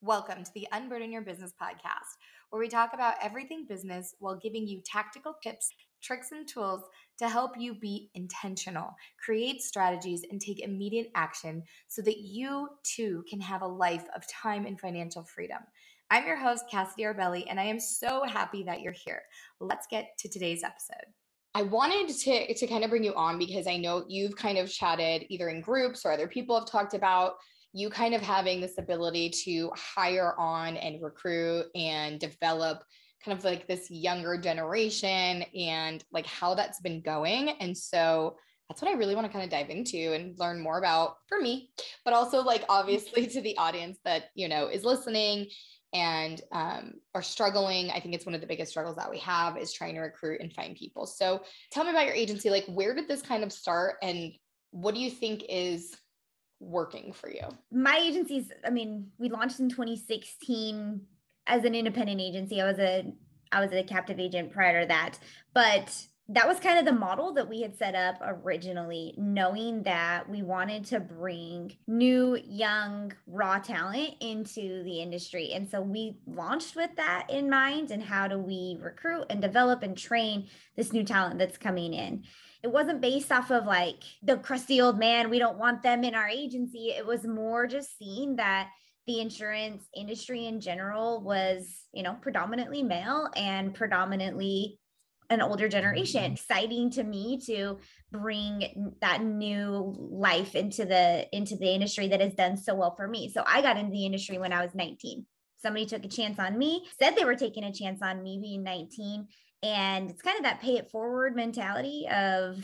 Welcome to the Unburden Your Business podcast, where we talk about everything business while giving you tactical tips, tricks, and tools to help you be intentional, create strategies, and take immediate action so that you too can have a life of time and financial freedom. I'm your host, Cassidy Arbelli, and I am so happy that you're here. Let's get to today's episode. I wanted to, to kind of bring you on because I know you've kind of chatted either in groups or other people have talked about you kind of having this ability to hire on and recruit and develop kind of like this younger generation and like how that's been going. And so that's what I really want to kind of dive into and learn more about for me, but also like obviously to the audience that, you know, is listening and um, are struggling. I think it's one of the biggest struggles that we have is trying to recruit and find people. So tell me about your agency. Like, where did this kind of start and what do you think is working for you? My agency's, I mean, we launched in 2016 as an independent agency. I was a I was a captive agent prior to that. But that was kind of the model that we had set up originally, knowing that we wanted to bring new, young, raw talent into the industry. And so we launched with that in mind. And how do we recruit and develop and train this new talent that's coming in? It wasn't based off of like the crusty old man, we don't want them in our agency. It was more just seeing that the insurance industry in general was, you know, predominantly male and predominantly an older generation mm-hmm. exciting to me to bring that new life into the into the industry that has done so well for me. So i got into the industry when i was 19 somebody took a chance on me said they were taking a chance on me being 19 and it's kind of that pay it forward mentality of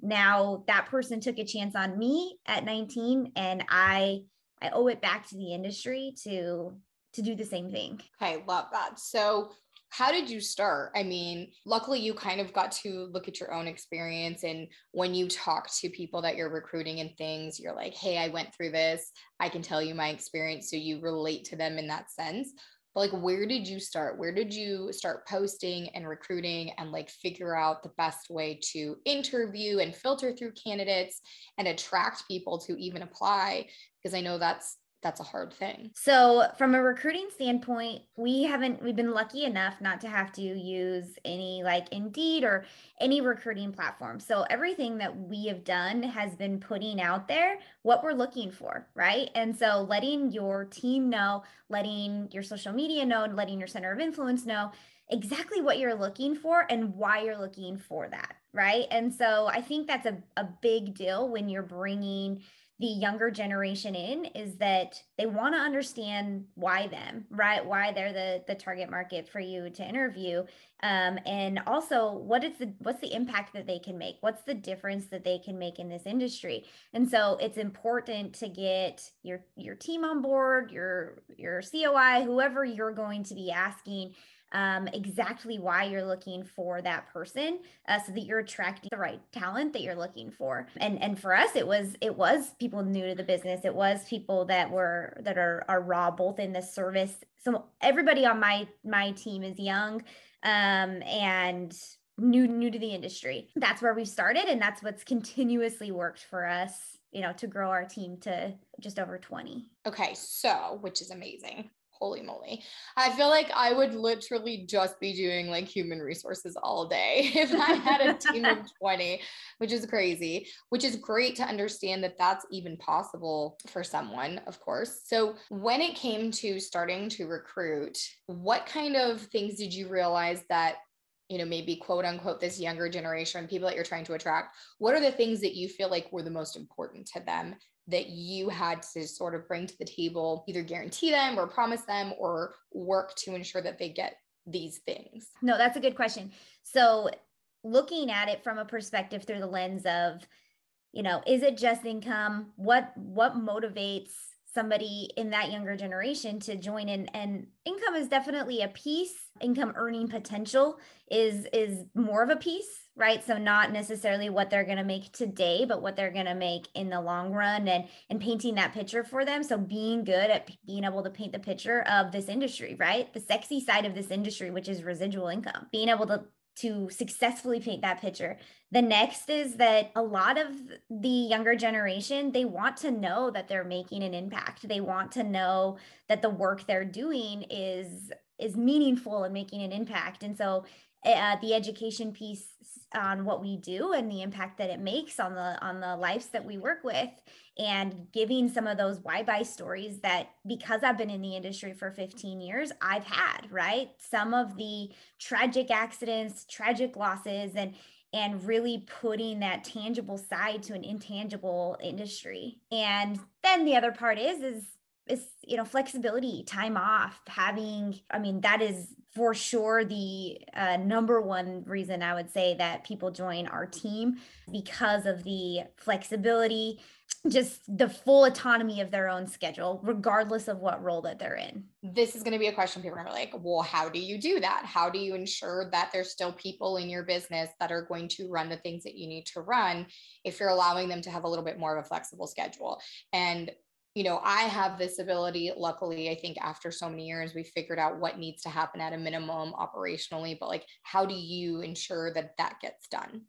now that person took a chance on me at 19 and i i owe it back to the industry to to do the same thing. Okay love that. So how did you start? I mean, luckily you kind of got to look at your own experience. And when you talk to people that you're recruiting and things, you're like, hey, I went through this. I can tell you my experience. So you relate to them in that sense. But like, where did you start? Where did you start posting and recruiting and like figure out the best way to interview and filter through candidates and attract people to even apply? Because I know that's that's a hard thing. So, from a recruiting standpoint, we haven't we've been lucky enough not to have to use any like Indeed or any recruiting platform. So, everything that we have done has been putting out there what we're looking for, right? And so, letting your team know, letting your social media know, and letting your center of influence know exactly what you're looking for and why you're looking for that, right? And so, I think that's a, a big deal when you're bringing the younger generation in is that they want to understand why them right? Why they're the the target market for you to interview. Um, and also what is the what's the impact that they can make? What's the difference that they can make in this industry? And so it's important to get your your team on board your your coi whoever you're going to be asking um, exactly why you're looking for that person uh, so that you're attracting the right talent that you're looking for. And and for us it was it was people new to the business. It was people that were that are are raw both in the service. So everybody on my my team is young um, and new new to the industry. That's where we started and that's what's continuously worked for us you know to grow our team to just over 20 okay so which is amazing holy moly. I feel like I would literally just be doing like human resources all day if I had a team of 20, which is crazy, which is great to understand that that's even possible for someone, of course. So, when it came to starting to recruit, what kind of things did you realize that you know maybe quote unquote this younger generation people that you're trying to attract what are the things that you feel like were the most important to them that you had to sort of bring to the table, either guarantee them or promise them or work to ensure that they get these things? No, that's a good question. So, looking at it from a perspective through the lens of, you know, is it just income? What what motivates somebody in that younger generation to join in and income is definitely a piece. Income earning potential is is more of a piece right? So not necessarily what they're going to make today but what they're going to make in the long run and and painting that picture for them. So being good at being able to paint the picture of this industry right? The sexy side of this industry which is residual income. Being able to to successfully paint that picture. The next is that a lot of the younger generation, they want to know that they're making an impact. They want to know that the work they're doing is is meaningful and making an impact. And so uh, the education piece on what we do and the impact that it makes on the on the lives that we work with and giving some of those why buy stories that because I've been in the industry for 15 years I've had right? Some of the tragic accidents tragic losses and and really putting that tangible side to an intangible industry. And then the other part is is is you know flexibility time off having i mean that is for sure the uh, number one reason i would say that people join our team because of the flexibility just the full autonomy of their own schedule regardless of what role that they're in. This is going to be a question people are like well how do you do that? How do you ensure that there's still people in your business that are going to run the things that you need to run if you're allowing them to have a little bit more of a flexible schedule? And you know, I have this ability. Luckily, I think after so many years, we figured out what needs to happen at a minimum operationally. But like, how do you ensure that that gets done?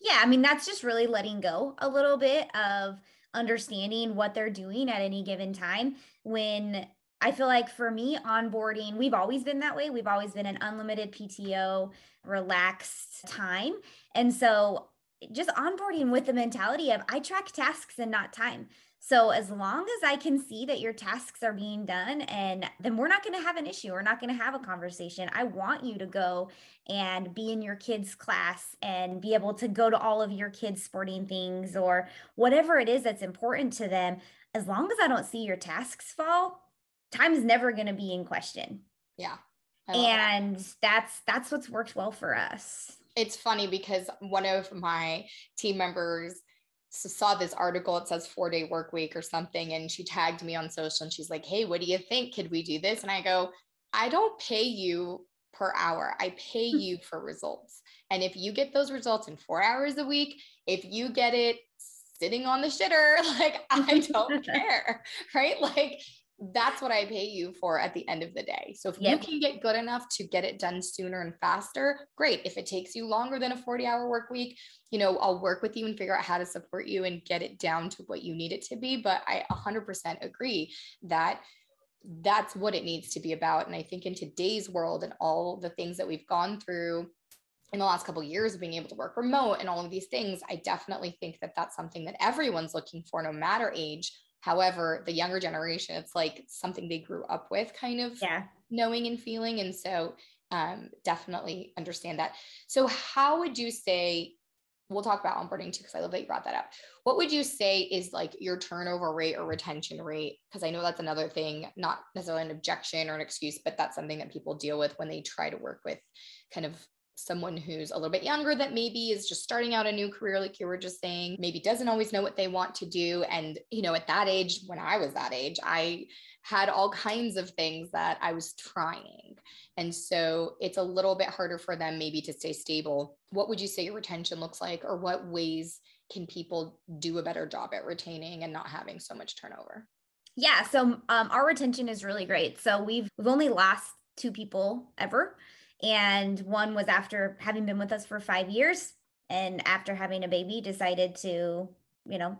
Yeah, I mean, that's just really letting go a little bit of understanding what they're doing at any given time. When I feel like for me, onboarding, we've always been that way. We've always been an unlimited PTO, relaxed time. And so just onboarding with the mentality of I track tasks and not time. So as long as I can see that your tasks are being done and then we're not going to have an issue. We're not going to have a conversation. I want you to go and be in your kids class and be able to go to all of your kids sporting things or whatever it is that's important to them. As long as I don't see your tasks fall, time is never going to be in question. Yeah. And that. that's that's what's worked well for us. It's funny because one of my team members saw this article it says four day work week or something and she tagged me on social and she's like hey what do you think? Could we do this? And i go i don't pay you per hour. I pay hmm. you for results. And if you get those results in four hours a week if you get it sitting on the shitter like i don't care. Right? Like that's what I pay you for at the end of the day. So if yep. you can get good enough to get it done sooner and faster, great. If it takes you longer than a 40 hour work week, you know, I'll work with you and figure out how to support you and get it down to what you need it to be. But I 100% agree that that's what it needs to be about. And I think in today's world and all the things that we've gone through in the last couple of years of being able to work remote and all of these things, I definitely think that that's something that everyone's looking for, no matter age However, the younger generation, it's like something they grew up with, kind of yeah. knowing and feeling. And so um, definitely understand that. So, how would you say? We'll talk about onboarding too, because I love that you brought that up. What would you say is like your turnover rate or retention rate? Because I know that's another thing, not necessarily an objection or an excuse, but that's something that people deal with when they try to work with kind of someone who's a little bit younger that maybe is just starting out a new career like you were just saying maybe doesn't always know what they want to do. And you know at that age when i was that age i had all kinds of things that i was trying. And so it's a little bit harder for them maybe to stay stable. What would you say your retention looks like or what ways can people do a better job at retaining and not having so much turnover? Yeah so um, our retention is really great. So we've we've only lost two people ever and one was after having been with us for five years and after having a baby decided to, you know,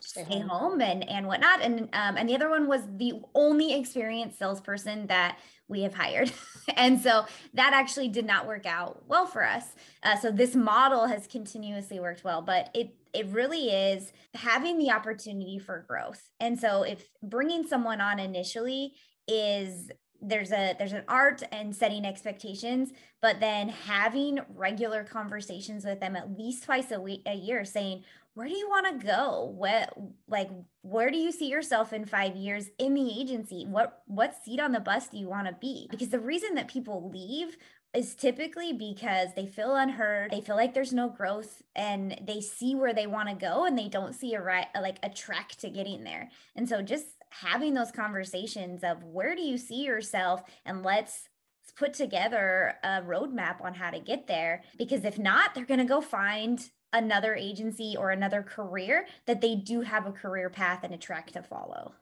stay, stay home. home. and and whatnot. And um, and the other one was the only experienced salesperson that we have hired, and so that actually did not work out well for us. Uh, so this model has continuously worked well, but it it really is having the opportunity for growth. And so if bringing someone on initially is there's a there's an art and setting expectations but then having regular conversations with them at least twice a week a year saying where do you want to go? What like where do you see yourself in 5 years in the agency? What what seat on the bus do you want to be? Because the reason that people leave is typically because they feel unheard they feel like there's no growth and they see where they want to go and they don't see a right like a track to getting there. And so just having those conversations of where do you see yourself? and let's put together a roadmap on how to get there. Because if not they're going to go find another agency or another career that they do have a career path and a track to follow.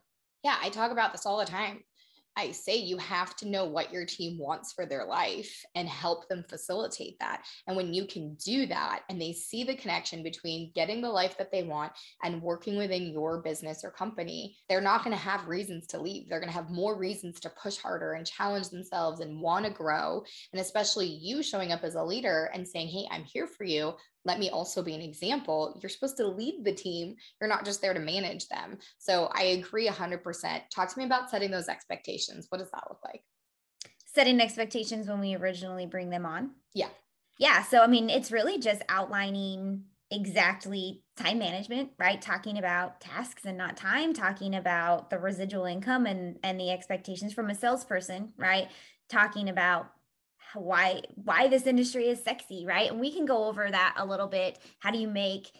Yeah i talk about this all the time I say you have to know what your team wants for their life and help them facilitate that. And when you can do that and they see the connection between getting the life that they want and working within your business or company, they're not going to have reasons to leave. They're going to have more reasons to push harder and challenge themselves and want to grow. And especially you showing up as a leader and saying, Hey, I'm here for you let me also be an example. You're supposed to lead the team. You're not just there to manage them. So I agree 100%. Talk to me about setting those expectations. What does that look like? Setting expectations when we originally bring them on. Yeah. Yeah. So, I mean, it's really just outlining exactly time management right talking about tasks and not time talking about the residual income and and the expectations from a salesperson right talking about why why this industry is sexy right? And we can go over that a little bit. How do you make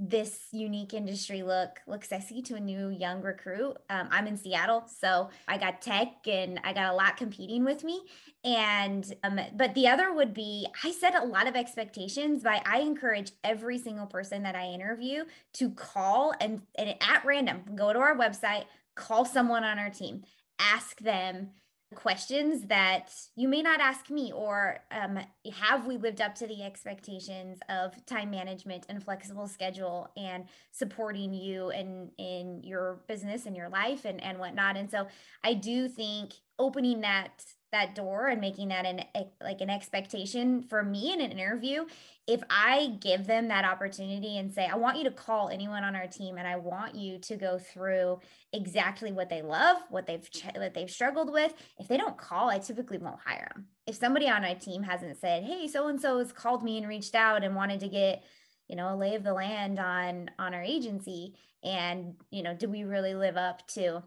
this unique industry look look sexy to a new young recruit? Um, i'm in seattle so i got tech and i got a lot competing with me. And um, but the other would be i set a lot of expectations by i encourage every single person that i interview to call and, and at random go to our website call someone on our team ask them questions that you may not ask me or um, have we lived up to the expectations of time management and flexible schedule and supporting you in in your business and your life and and whatnot. And so i do think opening that that door and making that an like an expectation for me in an interview if i give them that opportunity and say i want you to call anyone on our team and i want you to go through exactly what they love what they've what they've struggled with if they don't call i typically won't hire them if somebody on my team hasn't said hey so and so has called me and reached out and wanted to get you know a lay of the land on on our agency and you know do we really live up to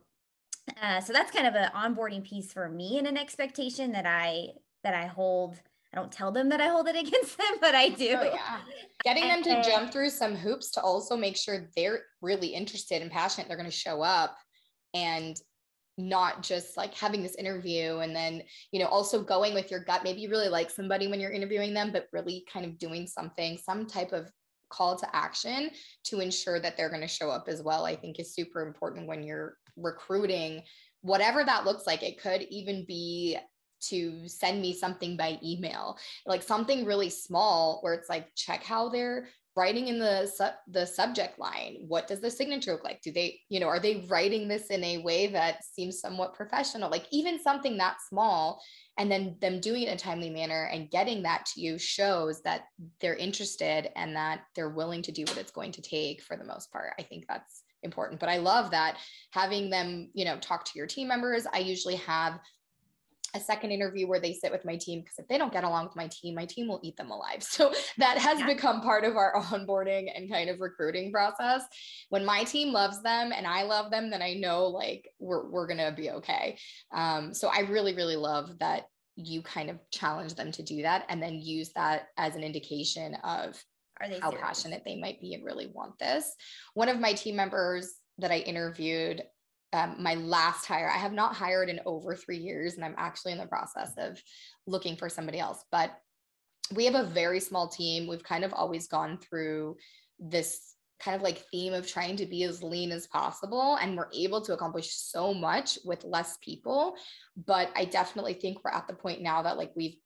uh, so that's kind of an onboarding piece for me and an expectation that I that I hold. I don't tell them that I hold it against them, but I do. Oh, yeah. Getting and, them to jump through some hoops to also make sure they're really interested and passionate. They're going to show up and not just like having this interview and then you know also going with your gut maybe you really like somebody when you're interviewing them but really kind of doing something some type of call to action to ensure that they're going to show up as well i think is super important when you're recruiting whatever that looks like it could even be to send me something by email. Like something really small where it's like check how they're writing in the su- the subject line. What does the signature look like? Do they you know are they writing this in a way that seems somewhat professional? Like even something that small and then them doing it in a timely manner and getting that to you shows that they're interested and that they're willing to do what it's going to take for the most part. I think that's important but i love that having them you know talk to your team members i usually have a second interview where they sit with my team because if they don't get along with my team, my team will eat them alive. So that has yeah. become part of our onboarding and kind of recruiting process. When my team loves them and I love them, then I know like we're we're gonna be okay. Um, so I really really love that you kind of challenge them to do that and then use that as an indication of how serious? passionate they might be and really want this. One of my team members that I interviewed um, my last hire. I have not hired in over three years, and I'm actually in the process of looking for somebody else. But we have a very small team. We've kind of always gone through this kind of like theme of trying to be as lean as possible and we're able to accomplish so much with less people but i definitely think we're at the point now that like we've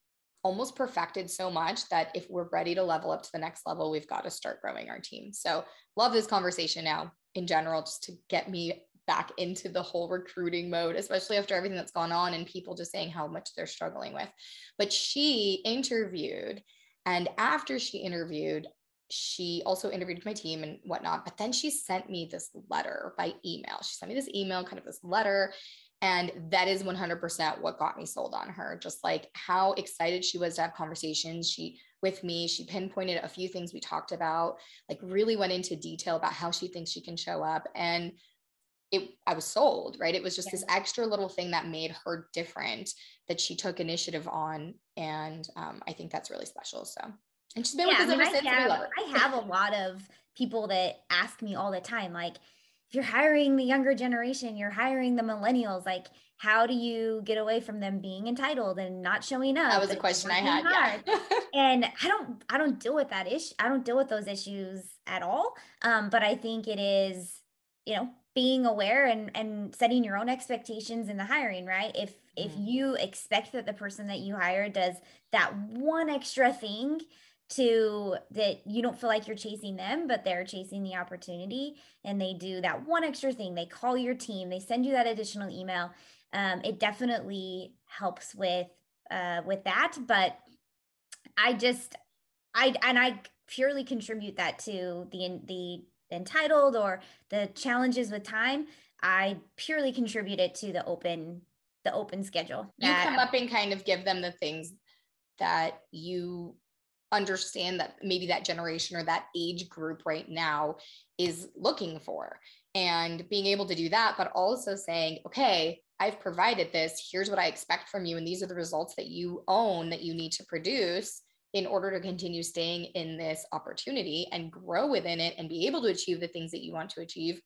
almost perfected so much that if we're ready to level up to the next level we've got to start growing our team so love this conversation now in general just to get me back into the whole recruiting mode, especially after everything that's gone on and people just saying how much they're struggling with. But she interviewed, and after she interviewed, she also interviewed my team and whatnot. But then she sent me this letter by email. She sent me this email, kind of this letter. And that is 100% what got me sold on her. Just like how excited she was to have conversations. She with me. She pinpointed a few things we talked about, like really went into detail about how she thinks she can show up. And it I was sold, right? It was just yeah. this extra little thing that made her different that she took initiative on. And um, I think that's really special. So and she's been yeah, with us I mean, ever since. I have, I have a lot of people that ask me all the time, like, you're hiring the younger generation, you're hiring the millennials, like how do you get away from them being entitled and not showing up? That was a question I had. Yeah. and I don't I don't deal with that issue. I don't deal with those issues at all. Um, but I think it is you know being aware and and setting your own expectations in the hiring right if mm-hmm. if you expect that the person that you hire does that one extra thing to that you don't feel like you're chasing them but they're chasing the opportunity and they do that one extra thing. They call your team. They send you that additional email. Um, it definitely helps with uh, with that but i just i and i purely contribute that to the the entitled or the challenges with time. I purely contribute it to the open the open schedule you come up and kind of give them the things that you understand that maybe that generation or that age group right now is looking for and being able to do that but also saying okay i've provided this. Here's what i expect from you. And these are the results that you own that you need to produce in order to continue staying in this opportunity and grow within it and be able to achieve the things that you want to achieve.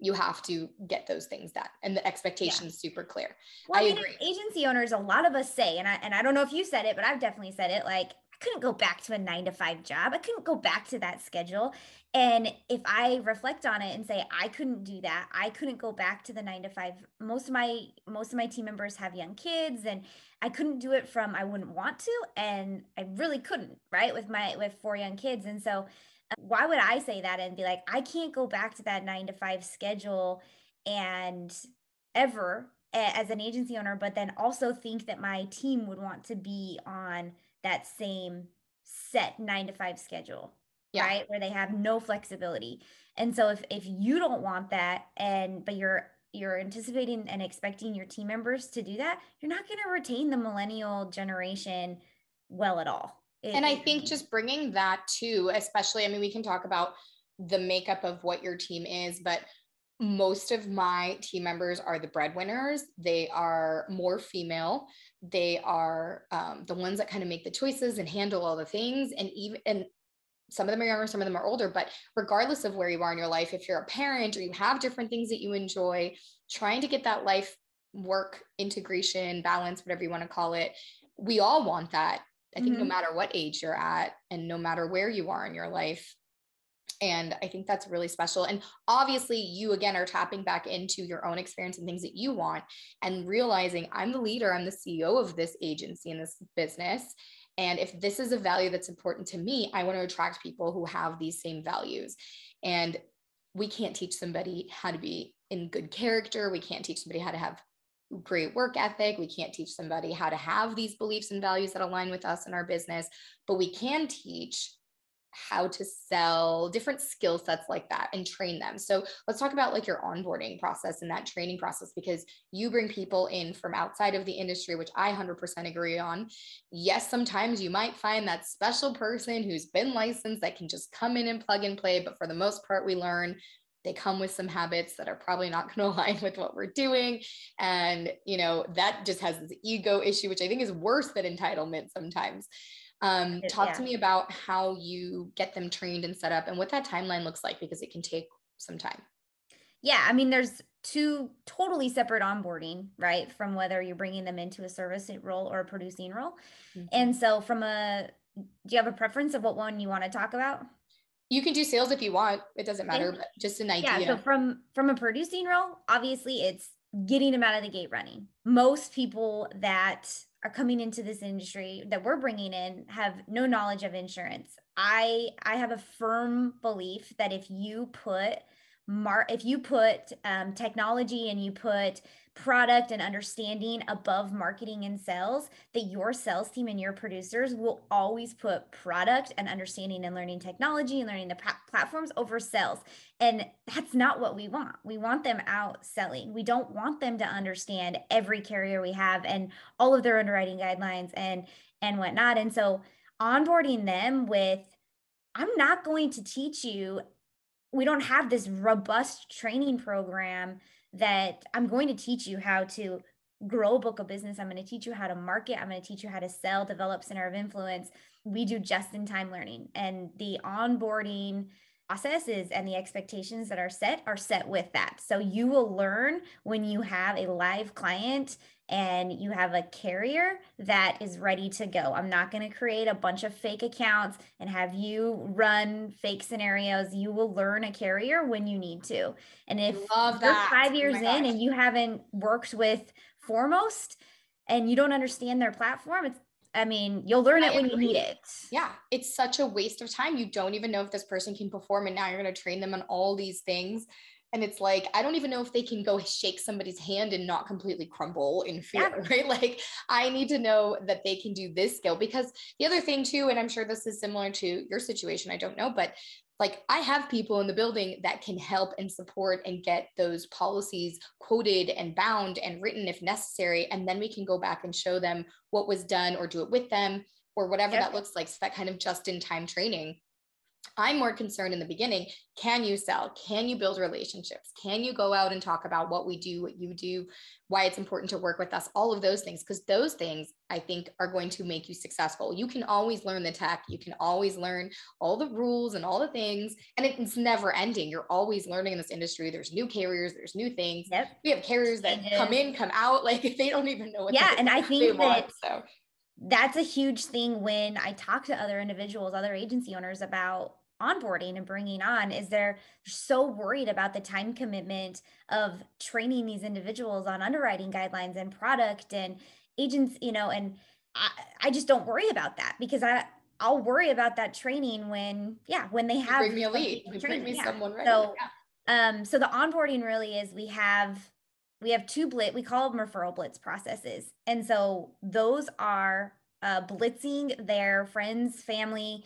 You have to get those things done. And the expectation is super clear. Well, I, I mean, agree. agency owners a lot of us say and I, and I don't know if you said it but i've definitely said it like couldn't go back to a nine to five job. I couldn't go back to that schedule. And if I reflect on it and say I couldn't do that, I couldn't go back to the nine to five. Most of my most of my team members have young kids, and I couldn't do it from I wouldn't want to, and I really couldn't, right? With my with four young kids, and so uh, why would I say that and be like I can't go back to that nine to five schedule and ever as an agency owner, but then also think that my team would want to be on that same set nine to five schedule yeah. right? Where they have no flexibility. And so if if you don't want that and but you're you're anticipating and expecting your team members to do that you're not going to retain the millennial generation well at all. It, and i think just bringing that too especially i mean we can talk about the makeup of what your team is but most of my team members are the breadwinners. They are more female. They are um, the ones that kind of make the choices and handle all the things. And even and some of them are younger, some of them are older. But regardless of where you are in your life, if you're a parent or you have different things that you enjoy, trying to get that life work integration balance, whatever you want to call it, we all want that. I think mm-hmm. no matter what age you're at and no matter where you are in your life, and I think that's really special. And obviously, you again are tapping back into your own experience and things that you want and realizing I'm the leader, I'm the CEO of this agency and this business. And if this is a value that's important to me, I want to attract people who have these same values. And we can't teach somebody how to be in good character. We can't teach somebody how to have great work ethic. We can't teach somebody how to have these beliefs and values that align with us in our business, but we can teach how to sell different skill sets like that and train them. So let's talk about like your onboarding process and that training process because you bring people in from outside of the industry, which I 100% agree on. Yes, sometimes you might find that special person who's been licensed that can just come in and plug and play, but for the most part, we learn they come with some habits that are probably not going to align with what we're doing and you know that just has this ego issue which i think is worse than entitlement sometimes um, talk yeah. to me about how you get them trained and set up and what that timeline looks like because it can take some time. Yeah, I mean, there's two totally separate onboarding, right? From whether you're bringing them into a service role or a producing role. Mm-hmm. And so, from a, do you have a preference of what one you want to talk about? You can do sales if you want. It doesn't matter, but just an idea. Yeah. So from from a producing role, obviously, it's getting them out of the gate running. Most people that are coming into this industry that we're bringing in have no knowledge of insurance. I I have a firm belief that if you put mar if you put um, technology and you put product and understanding above marketing and sales that your sales team and your producers will always put product and understanding and learning technology and learning the platforms over sales. And that's not what we want. We want them out selling. We don't want them to understand every carrier we have and all of their underwriting guidelines and and whatnot. And so onboarding them with i'm not going to teach you we don't have this robust training program that I'm going to teach you how to grow book a business. I'm going to teach you how to market. I'm going to teach you how to sell, develop center of influence. We do just in time learning and the onboarding processes and the expectations that are set are set with that. So you will learn when you have a live client and you have a carrier that is ready to go. I'm not going to create a bunch of fake accounts and have you run fake scenarios. You will learn a carrier when you need to. And if you're five oh years oh in and you haven't worked with Foremost and you don't understand their platform, it's I mean, you'll learn it when you need it. Yeah, it's such a waste of time. You don't even know if this person can perform, and now you're going to train them on all these things and it's like i don't even know if they can go shake somebody's hand and not completely crumble in fear yeah. right like i need to know that they can do this skill because the other thing too and i'm sure this is similar to your situation i don't know but like i have people in the building that can help and support and get those policies quoted and bound and written if necessary and then we can go back and show them what was done or do it with them or whatever yep. that looks like so that kind of just in time training I'm more concerned in the beginning can you sell? Can you build relationships? Can you go out and talk about what we do, what you do, why it's important to work with us, all of those things? Because those things I think are going to make you successful. You can always learn the tech, you can always learn all the rules and all the things, and it's never ending. You're always learning in this industry. There's new carriers, there's new things. Yep. We have carriers that come in, come out, like they don't even know what yeah, and I think that want, so that's a huge thing when I talk to other individuals, other agency owners about onboarding and bringing on is they're so worried about the time commitment of training these individuals on underwriting guidelines and product and agents, you know, and I, I just don't worry about that because I I'll worry about that training when yeah, when they have you bring me a lead, bring me yeah. someone right. So yeah. um so the onboarding really is we have we have two blitz we call them referral blitz processes. And so those are uh, blitzing their friends family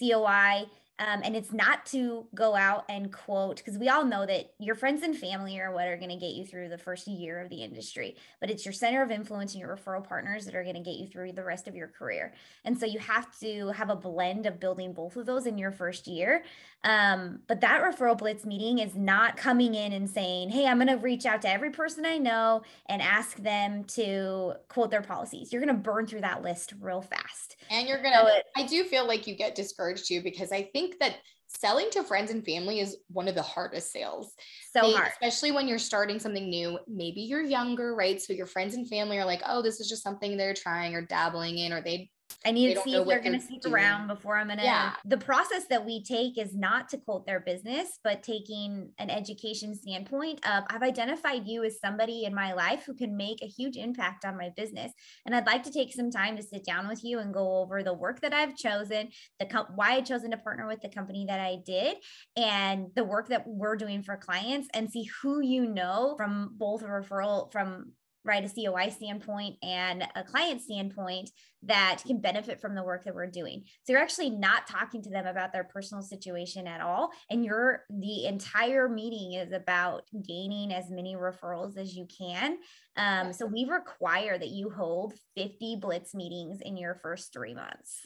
coi um, and it's not to go out and quote, because we all know that your friends and family are what are going to get you through the first year of the industry, but it's your center of influence and your referral partners that are going to get you through the rest of your career. And so you have to have a blend of building both of those in your first year. Um, but that referral blitz meeting is not coming in and saying, Hey, I'm going to reach out to every person I know and ask them to quote their policies. You're going to burn through that list real fast. And you're going to, so I do feel like you get discouraged too, because I think that selling to friends and family is one of the hardest sales. So they, hard. Especially when you're starting something new. Maybe you're younger, right? So your friends and family are like, oh, this is just something they're trying or dabbling in, or they I need to see if they're going to stick around before I'm going to. Yeah. The process that we take is not to quote their business, but taking an education standpoint of I've identified you as somebody in my life who can make a huge impact on my business. And I'd like to take some time to sit down with you and go over the work that I've chosen, the com- why I chosen to partner with the company that I did, and the work that we're doing for clients and see who you know from both a referral from right a COI standpoint and a client standpoint that can benefit from the work that we're doing. So you're actually not talking to them about their personal situation at all and you're the entire meeting is about gaining as many referrals as you can. Um, so we require that you hold 50 blitz meetings in your first 3 months.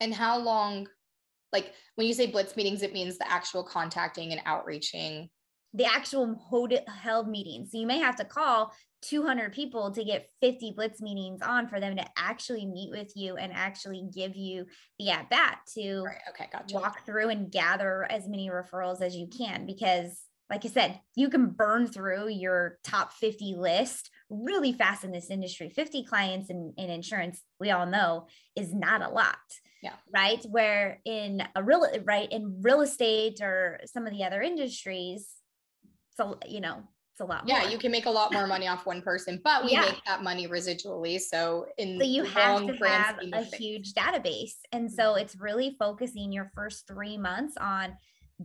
And how long like when you say blitz meetings it means the actual contacting and outreaching the actual hold, held meetings. So you may have to call 200 people to get 50 blitz meetings on for them to actually meet with you and actually give you the at bat to right. okay, gotcha. walk through and gather as many referrals as you can because like I said, you can burn through your top 50 list really fast in this industry. 50 clients in, in insurance, we all know, is not a lot. Yeah. Right. Where in a real right in real estate or some of the other industries, so you know, it's a lot yeah more. you can make a lot more money off one person but we yeah. make that money residually so in so you have to have a huge database and so it's really focusing your first three months on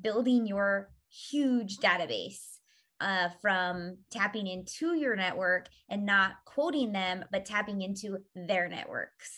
building your huge database uh, from tapping into your network and not quoting them but tapping into their networks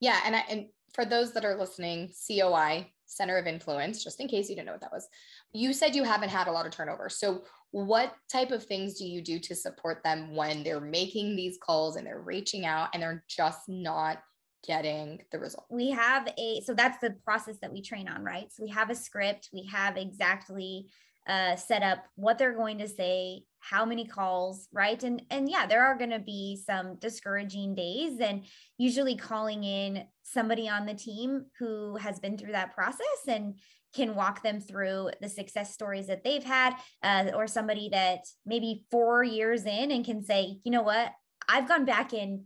yeah and I, and for those that are listening coi center of influence just in case you didn't know what that was you said you haven't had a lot of turnover so what type of things do you do to support them when they're making these calls and they're reaching out and they're just not getting the result? We have a, so that's the process that we train on, right? So we have a script, we have exactly uh, set up what they're going to say, how many calls, right? And and yeah, there are going to be some discouraging days, and usually calling in somebody on the team who has been through that process and can walk them through the success stories that they've had, uh, or somebody that maybe four years in and can say, you know what, I've gone back and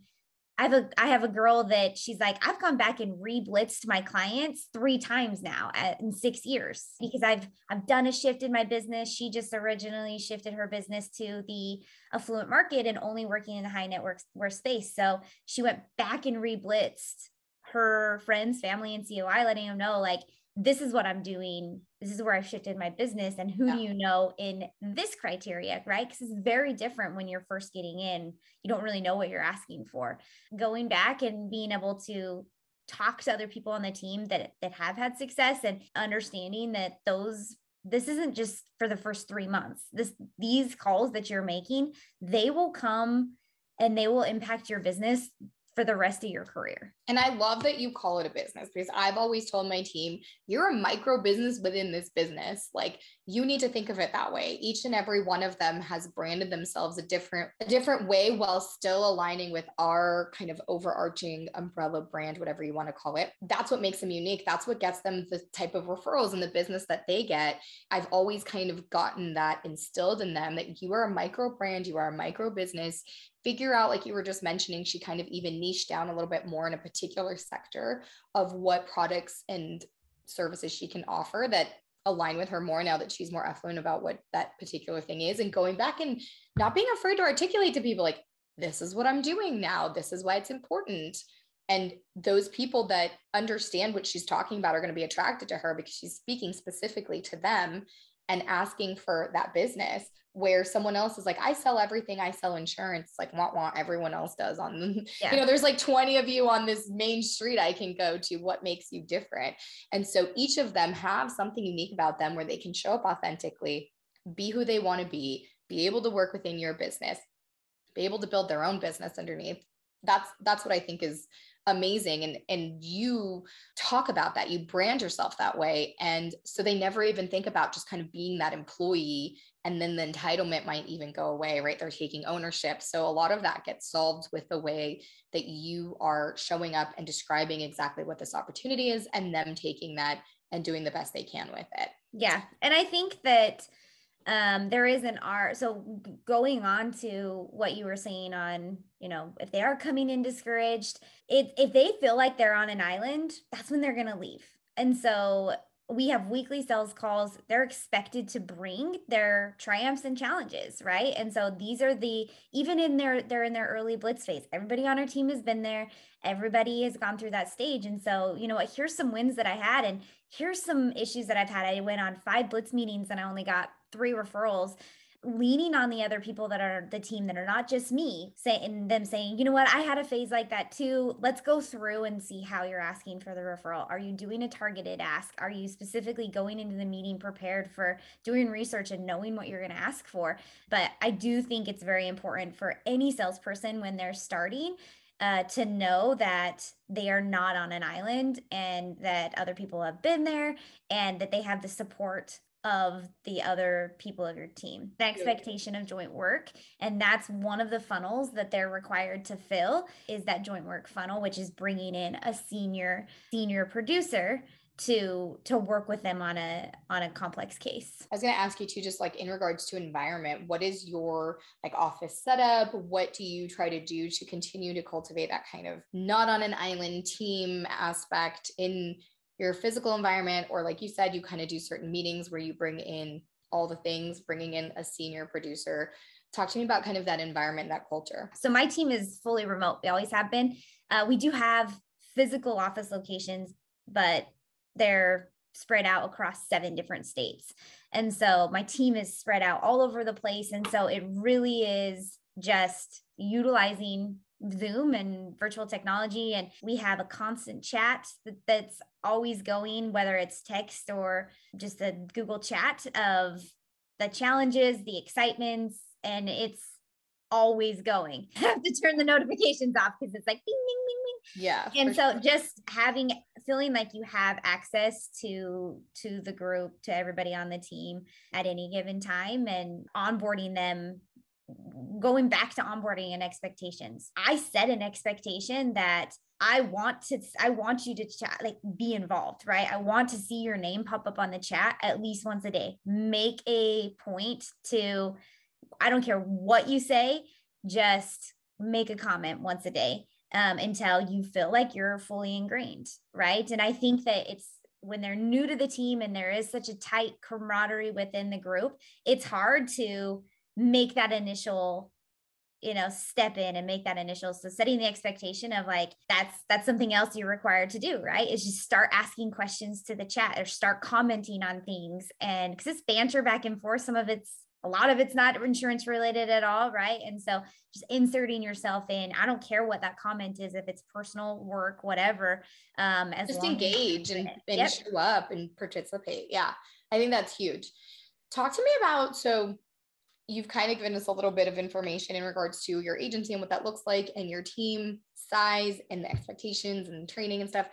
I have a I have a girl that she's like I've gone back and re-blitzed my clients three times now at, in 6 years because I've I've done a shift in my business. She just originally shifted her business to the affluent market and only working in the high net worth space. So she went back and re-blitzed her friends, family, and COI, letting them know like this is what I'm doing. This is where I've shifted my business. And who yeah. do you know in this criteria, right? Because it's very different when you're first getting in. You don't really know what you're asking for. Going back and being able to talk to other people on the team that that have had success and understanding that those this isn't just for the first 3 months. This these calls that you're making, they will come and they will impact your business for the rest of your career. And I love that you call it a business because I've always told my team, you're a micro business within this business. Like you need to think of it that way. Each and every one of them has branded themselves a different a different way while still aligning with our kind of overarching umbrella brand, whatever you want to call it. That's what makes them unique. That's what gets them the type of referrals and the business that they get. I've always kind of gotten that instilled in them that you are a micro brand, you are a micro business figure out, like you were just mentioning, she kind of even niched down a little bit more in a particular sector of what products and services she can offer that align with her more now that she's more affluent about what that particular thing is and going back and not being afraid to articulate to people like this is what i'm doing now. This is why it's important. And those people that understand what she's talking about are going to be attracted to her because she's speaking specifically to them and asking for that business where someone else is like, I sell everything, I sell insurance, like want want everyone else does on yeah. you know, there's like 20 of you on this main street I can go to. What makes you different? And so each of them have something unique about them where they can show up authentically, be who they want to be, be able to work within your business, be able to build their own business underneath. That's that's what I think is amazing and and you talk about that you brand yourself that way and so they never even think about just kind of being that employee and then the entitlement might even go away right? They're taking ownership. So a lot of that gets solved with the way that you are showing up and describing exactly what this opportunity is and them taking that and doing the best they can with it. Yeah and i think that um there is an art so going on to what you were saying on you know if they are coming in discouraged if if they feel like they're on an island that's when they're going to leave. And so we have weekly sales calls they're expected to bring their triumphs and challenges right? And so these are the even in their they're in their early blitz phase everybody on our team has been there everybody has gone through that stage. And so you know what here's some wins that i had and here's some issues that i've had. I went on five blitz meetings and i only got three referrals leaning on the other people that are the team that are not just me saying them saying you know what? I had a phase like that too. Let's go through and see how you're asking for the referral. Are you doing a targeted ask? Are you specifically going into the meeting prepared for doing research and knowing what you're going to ask for? But i do think it's very important for any salesperson when they're starting uh, to know that they are not on an island and that other people have been there and that they have the support of the other people of your team the expectation of joint work. And that's one of the funnels that they're required to fill is that joint work funnel which is bringing in a senior senior producer to to work with them on a on a complex case. I was going to ask you too just like in regards to environment what is your like office setup? What do you try to do to continue to cultivate that kind of not on an island team aspect in your physical environment, or like you said, you kind of do certain meetings where you bring in all the things, bringing in a senior producer. Talk to me about kind of that environment, that culture. So my team is fully remote. We always have been. Uh, we do have physical office locations, but they're spread out across seven different states. And so my team is spread out all over the place. And so it really is just utilizing Zoom and virtual technology. And we have a constant chat that, that's always going, whether it's text or just a Google chat of the challenges, the excitements, and it's always going. I have to turn the notifications off because it's like ding, ding, ding, ding. Yeah. And so sure. just having feeling like you have access to to the group, to everybody on the team at any given time and onboarding them going back to onboarding and expectations. I set an expectation that I want to I want you to chat like be involved, right? I want to see your name pop up on the chat at least once a day. Make a point to I don't care what you say, just make a comment once a day um, until you feel like you're fully ingrained, right? And I think that it's when they're new to the team and there is such a tight camaraderie within the group, it's hard to make that initial you know step in and make that initial so setting the expectation of like that's that's something else you're required to do right? Is just start asking questions to the chat or start commenting on things. And because it's banter back and forth some of it's a lot of it's not insurance related at all right? And so just inserting yourself in i don't care what that comment is if it's personal work whatever um as just engage and, and yep. show up and participate. Yeah i think that's huge. Talk to me about so you've kind of given us a little bit of information in regards to your agency and what that looks like and your team size and the expectations and training and stuff.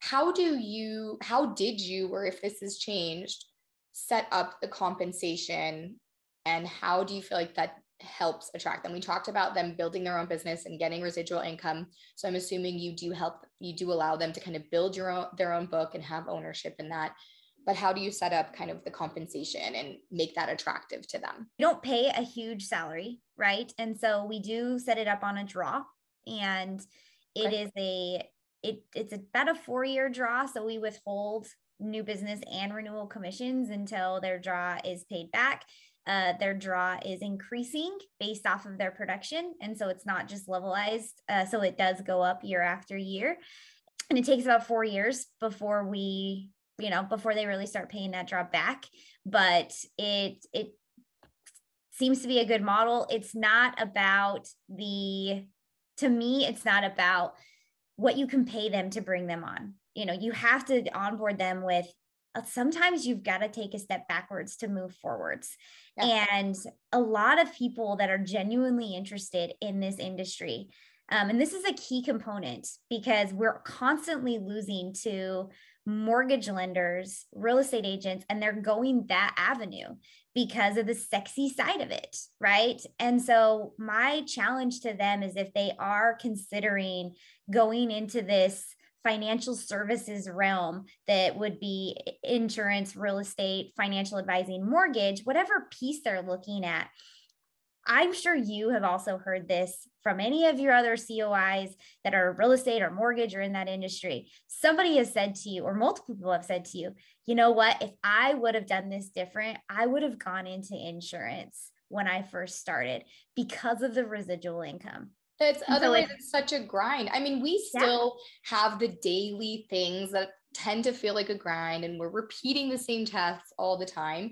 How do you how did you or if this has changed set up the compensation? And how do you feel like that helps attract them? We talked about them building their own business and getting residual income. So i'm assuming you do help you do allow them to kind of build your own their own book and have ownership in that but how do you set up kind of the compensation and make that attractive to them we don't pay a huge salary right and so we do set it up on a draw and it okay. is a it, it's about a four year draw so we withhold new business and renewal commissions until their draw is paid back uh, their draw is increasing based off of their production. And so it's not just levelized. Uh, so it does go up year after year. And it takes about four years before we, you know, before they really start paying that draw back. But it, it, seems to be a good model. It's not about the, to me, it's not about what you can pay them to bring them on. You know, you have to onboard them with uh, sometimes you've got to take a step backwards to move forwards. Yeah. And a lot of people that are genuinely interested in this industry, um, and this is a key component because we're constantly losing to mortgage lenders, real estate agents, and they're going that avenue because of the sexy side of it. Right. And so, my challenge to them is if they are considering going into this financial services realm that would be insurance, real estate, financial advising, mortgage, whatever piece they're looking at. I'm sure you have also heard this from any of your other COIs that are real estate or mortgage or in that industry. Somebody has said to you, or multiple people have said to you, you know what? If I would have done this different, I would have gone into insurance when I first started because of the residual income. It's otherwise it's such a grind. I mean, we still yeah. have the daily things that tend to feel like a grind and we're repeating the same tasks all the time,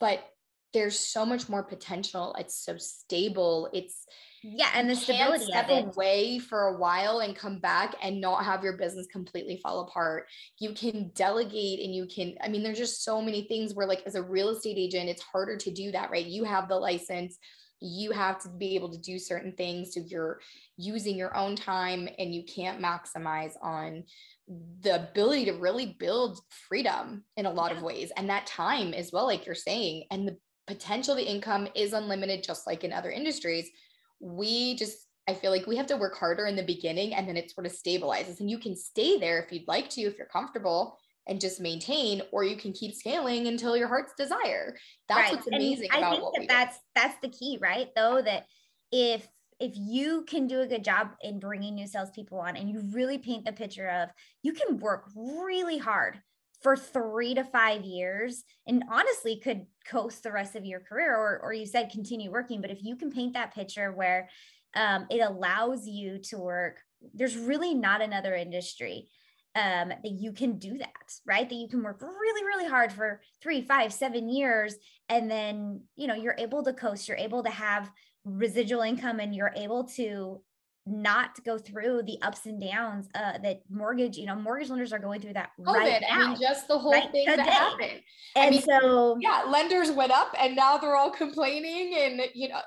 but there's so much more potential. It's so stable. It's yeah, and the stability step away for a while and come back and not have your business completely fall apart. You can delegate and you can, I mean, there's just so many things where, like, as a real estate agent, it's harder to do that, right? You have the license, you have to be able to do certain things so you're using your own time and you can't maximize on the ability to really build freedom in a lot yeah. of ways and that time as well like you're saying and the potential the income is unlimited just like in other industries we just I feel like we have to work harder in the beginning and then it sort of stabilizes and you can stay there if you'd like to if you're comfortable and just maintain or you can keep scaling until your heart's desire that's right. what's amazing and about I think that that's do. that's the key right though that if if you can do a good job in bringing new salespeople on and you really paint the picture of you can work really hard for three to five years and honestly could coast the rest of your career or, or you said continue working but if you can paint that picture where um, it allows you to work there's really not another industry um, that you can do that, right? That you can work really, really hard for three, five, seven years. And then, you know, you're able to coast, you're able to have residual income and you're able to not go through the ups and downs uh, that mortgage, you know, mortgage lenders are going through that COVID. Right now, I mean, just the whole right thing today. that happened. And I mean, so, yeah, lenders went up and now they're all complaining. And, you know,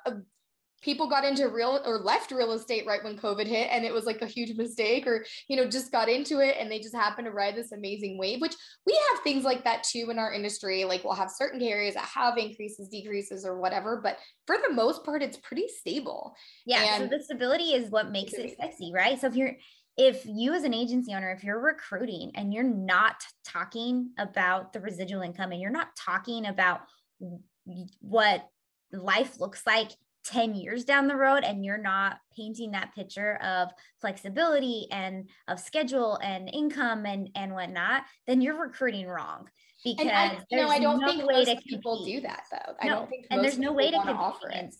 people got into real or left real estate right when COVID hit and it was like a huge mistake or, you know, just got into it and they just happened to ride this amazing wave, which we have things like that too in our industry. Like we'll have certain areas that have increases, decreases, or whatever, but for the most part, it's pretty stable. Yeah. And so the stability is what makes it sexy, right? So if you're, if you as an agency owner if you're recruiting and you're not talking about the residual income and you're not talking about what life looks like 10 years down the road and you're not painting that picture of flexibility and of schedule and income and and whatnot then you're recruiting wrong because I, know, I don't no think way most people do that though. I don't think and there's no way to offer it.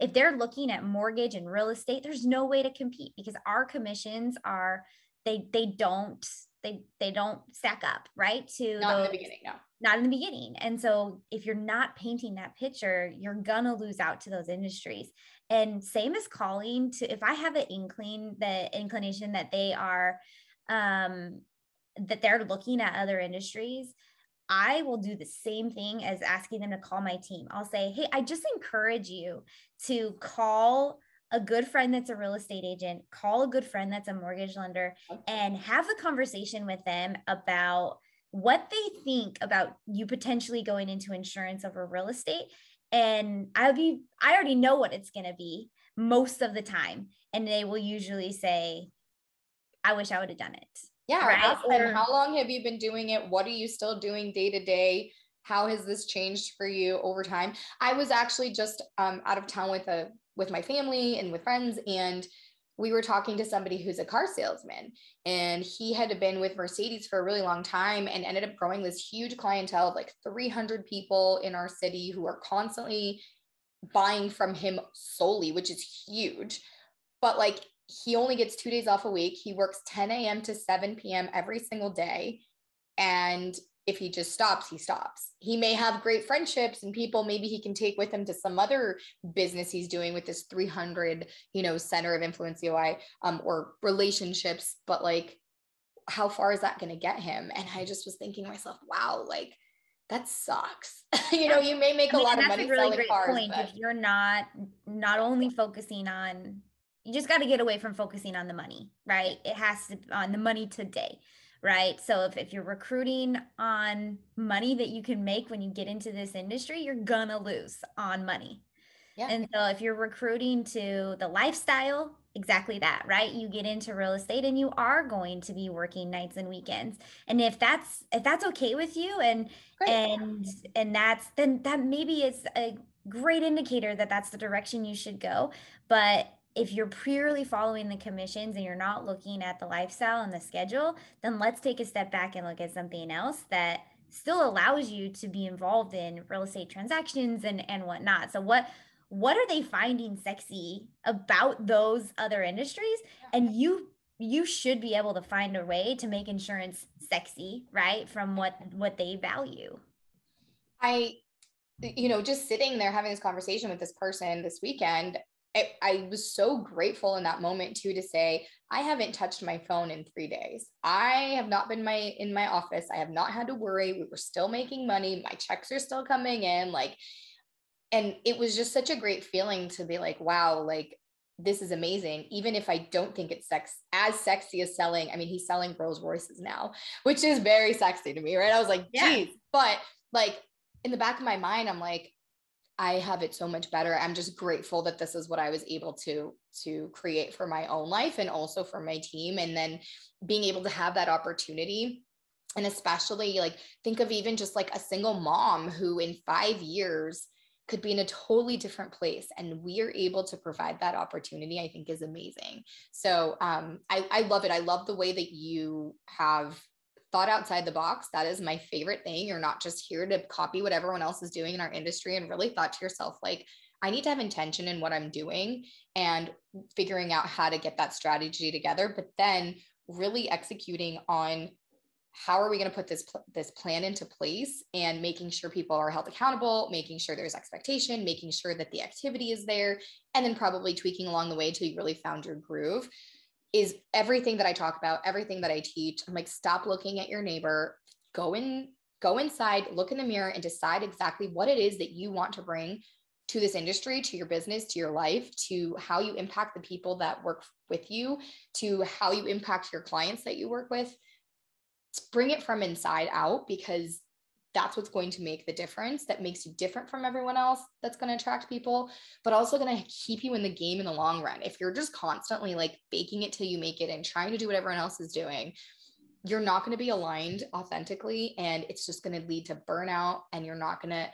If they're looking at mortgage and real estate, there's no way to compete because our commissions are they they don't they they don't stack up right to not those, in the beginning no. not in the beginning. And so if you're not painting that picture you're gonna lose out to those industries. And same as calling to if i have an inkling the inclination that they are um that they're looking at other industries I will do the same thing as asking them to call my team. I'll say, Hey, I just encourage you to call a good friend that's a real estate agent, call a good friend that's a mortgage lender, and have the conversation with them about what they think about you potentially going into insurance over real estate. And I'll be, I already know what it's going to be most of the time. And they will usually say, I wish I would have done it. Yeah. Right? Or, how long have you been doing it? What are you still doing day to day? How has this changed for you over time? I was actually just um, out of town with a with my family and with friends, and we were talking to somebody who's a car salesman, and he had been with Mercedes for a really long time and ended up growing this huge clientele of like 300 people in our city who are constantly buying from him solely, which is huge. But like he only gets two days off a week. He works 10 a.m. to 7 p.m. every single day. And if he just stops, he stops. He may have great friendships and people maybe he can take with him to some other business he's doing with this 300, you know, center of influence COI um, or relationships. But like, how far is that going to get him? And I just was thinking to myself, wow, like that sucks. you know, you may make I mean, a lot of money a really selling great cars. Point. But... If you're not not only focusing on you just got to get away from focusing on the money, right? It has to on the money today, right? So if, if you're recruiting on money that you can make when you get into this industry, you're gonna lose on money. Yeah. And so if you're recruiting to the lifestyle, exactly that, right? You get into real estate and you are going to be working nights and weekends. And if that's if that's okay with you and Great. and and that's then that maybe is a great indicator that that's the direction you should go. But if you're purely following the commissions and you're not looking at the lifestyle and the schedule, then let's take a step back and look at something else that still allows you to be involved in real estate transactions and and whatnot. So what what are they finding sexy about those other industries? And you you should be able to find a way to make insurance sexy, right? From what what they value. I you know, just sitting there having this conversation with this person this weekend, I, I was so grateful in that moment too to say I haven't touched my phone in three days. I have not been my in my office. I have not had to worry. We were still making money. My checks are still coming in. Like, and it was just such a great feeling to be like, wow, like this is amazing. Even if I don't think it's sex as sexy as selling. I mean, he's selling Rolls Royces now, which is very sexy to me, right? I was like, geez, yeah. but like in the back of my mind, I'm like, I have it so much better. I'm just grateful that this is what I was able to to create for my own life and also for my team. And then being able to have that opportunity and especially like think of even just like a single mom who in 5 years could be in a totally different place and we are able to provide that opportunity i think is amazing. So um, I, I love it. I love the way that you have thought outside the box. That is my favorite thing. You're not just here to copy what everyone else is doing in our industry and really thought to yourself, like, I need to have intention in what I'm doing and figuring out how to get that strategy together, but then really executing on how are we going to put this this plan into place and making sure people are held accountable making sure there's expectation making sure that the activity is there and then probably tweaking along the way until you really found your groove is everything that I talk about, everything that I teach. I'm like, stop looking at your neighbor, go in, go inside, look in the mirror and decide exactly what it is that you want to bring to this industry, to your business, to your life, to how you impact the people that work with you, to how you impact your clients that you work with. Bring it from inside out because that's what's going to make the difference that makes you different from everyone else that's going to attract people but also going to keep you in the game in the long run if you're just constantly like baking it till you make it and trying to do what everyone else is doing you're not going to be aligned authentically and it's just going to lead to burnout and you're not going to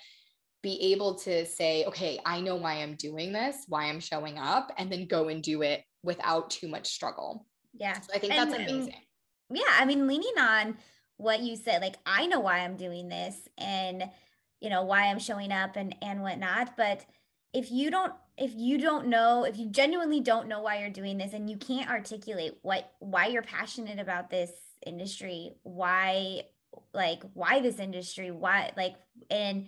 be able to say, okay, I know why I'm doing this, why I'm showing up, and then go and do it without too much struggle. Yeah. So I think and, that's amazing. yeah. I mean, leaning on what you said, like, I know why I'm doing this and, you know, why I'm showing up and, and whatnot. But if you don't, if you don't know, if you genuinely don't know why you're doing this and you can't articulate what, why you're passionate about this industry, why, like, why this industry, why, like, and,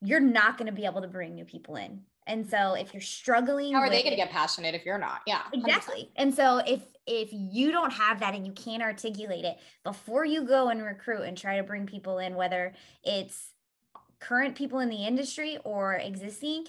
you're not going to be able to bring new people in. And so if you're struggling, how are they going to get passionate if you're not? Yeah. 100%. Exactly. And so if if you don't have that and you can't articulate it before you go and recruit and try to bring people in whether it's current people in the industry or existing,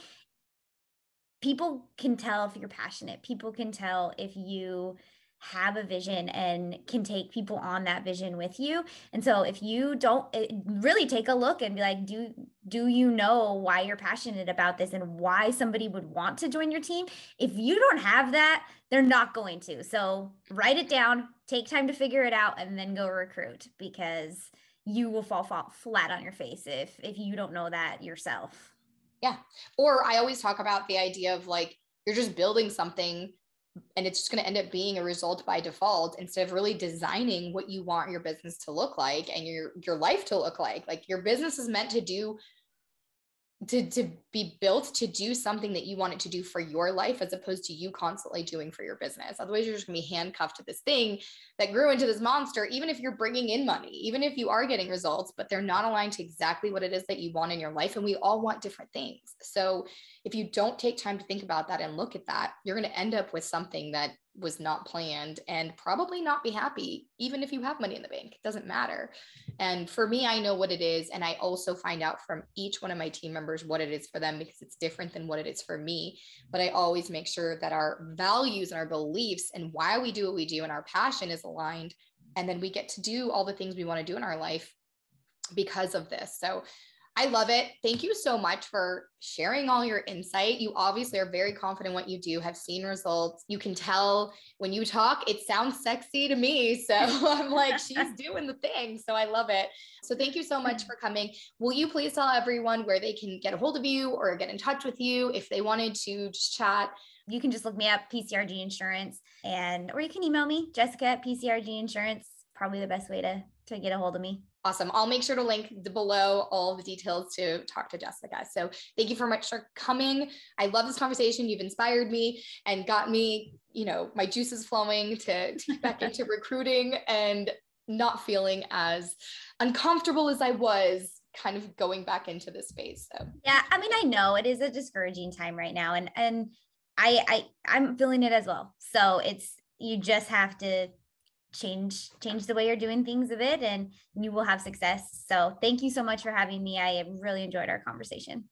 people can tell if you're passionate. People can tell if you have a vision and can take people on that vision with you. And so if you don't eh, really take a look and be like do do you know why you're passionate about this and why somebody would want to join your team? If you don't have that they're not going to. So write it down take time to figure it out and then go recruit because you will fall, fall flat on your face if if you don't know that yourself. Yeah. Or i always talk about the idea of like you're just building something and it's just going to end up being a result by default instead of really designing what you want your business to look like and your your life to look like like your business is meant to do to, to be built to do something that you want it to do for your life as opposed to you constantly doing for your business. Otherwise, you're just gonna be handcuffed to this thing that grew into this monster, even if you're bringing in money, even if you are getting results, but they're not aligned to exactly what it is that you want in your life. And we all want different things. So if you don't take time to think about that and look at that, you're gonna end up with something that was not planned and probably not be happy even if you have money in the bank it doesn't matter. And for me i know what it is and i also find out from each one of my team members what it is for them because it's different than what it is for me. But i always make sure that our values and our beliefs and why we do what we do and our passion is aligned and then we get to do all the things we want to do in our life because of this. So I love it. Thank you so much for sharing all your insight. You obviously are very confident what you do, have seen results. You can tell when you talk, it sounds sexy to me. So I'm like, she's doing the thing. So I love it. So thank you so much for coming. Will you please tell everyone where they can get a hold of you or get in touch with you if they wanted to just chat? You can just look me up, PCRG Insurance, and or you can email me, Jessica at PCRG Insurance. Probably the best way to to get a hold of me. Awesome. I'll make sure to link the below all the details to talk to Jessica. So thank you for much for coming. I love this conversation. You've inspired me and got me, you know, my juices flowing to, to get back into recruiting and not feeling as uncomfortable as I was kind of going back into this space. So yeah, I mean, I know it is a discouraging time right now and and I I I'm feeling it as well. So it's you just have to change change the way you're doing things a bit and you will have success. So thank you so much for having me. I really enjoyed our conversation.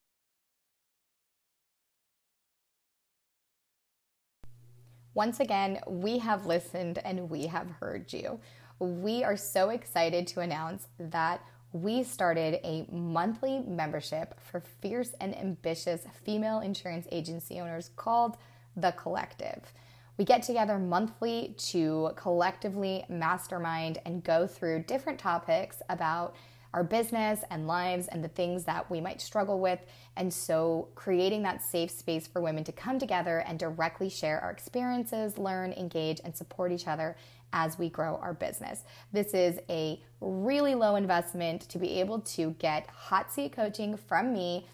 Once again we have listened and we have heard you. We are so excited to announce that we started a monthly membership for fierce and ambitious female insurance agency owners called the collective we get together monthly to collectively mastermind and go through different topics about our business and lives and the things that we might struggle with. And so, creating that safe space for women to come together and directly share our experiences, learn, engage, and support each other as we grow our business. This is a really low investment to be able to get hot seat coaching from me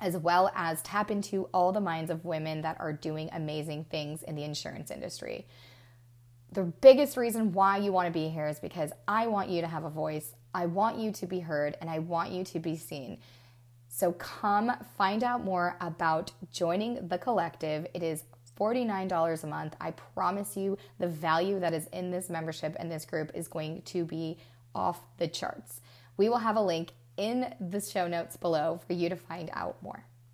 as well as tap into all the minds of women that are doing amazing things in the insurance industry. The biggest reason why you want to be here is because I want you to have a voice, I want you to be heard, and I want you to be seen. So come find out more about joining the collective. It is $49 a month. I promise you the value that is in this membership and this group is going to be off the charts. We will have a link in the show notes below for you to find out more.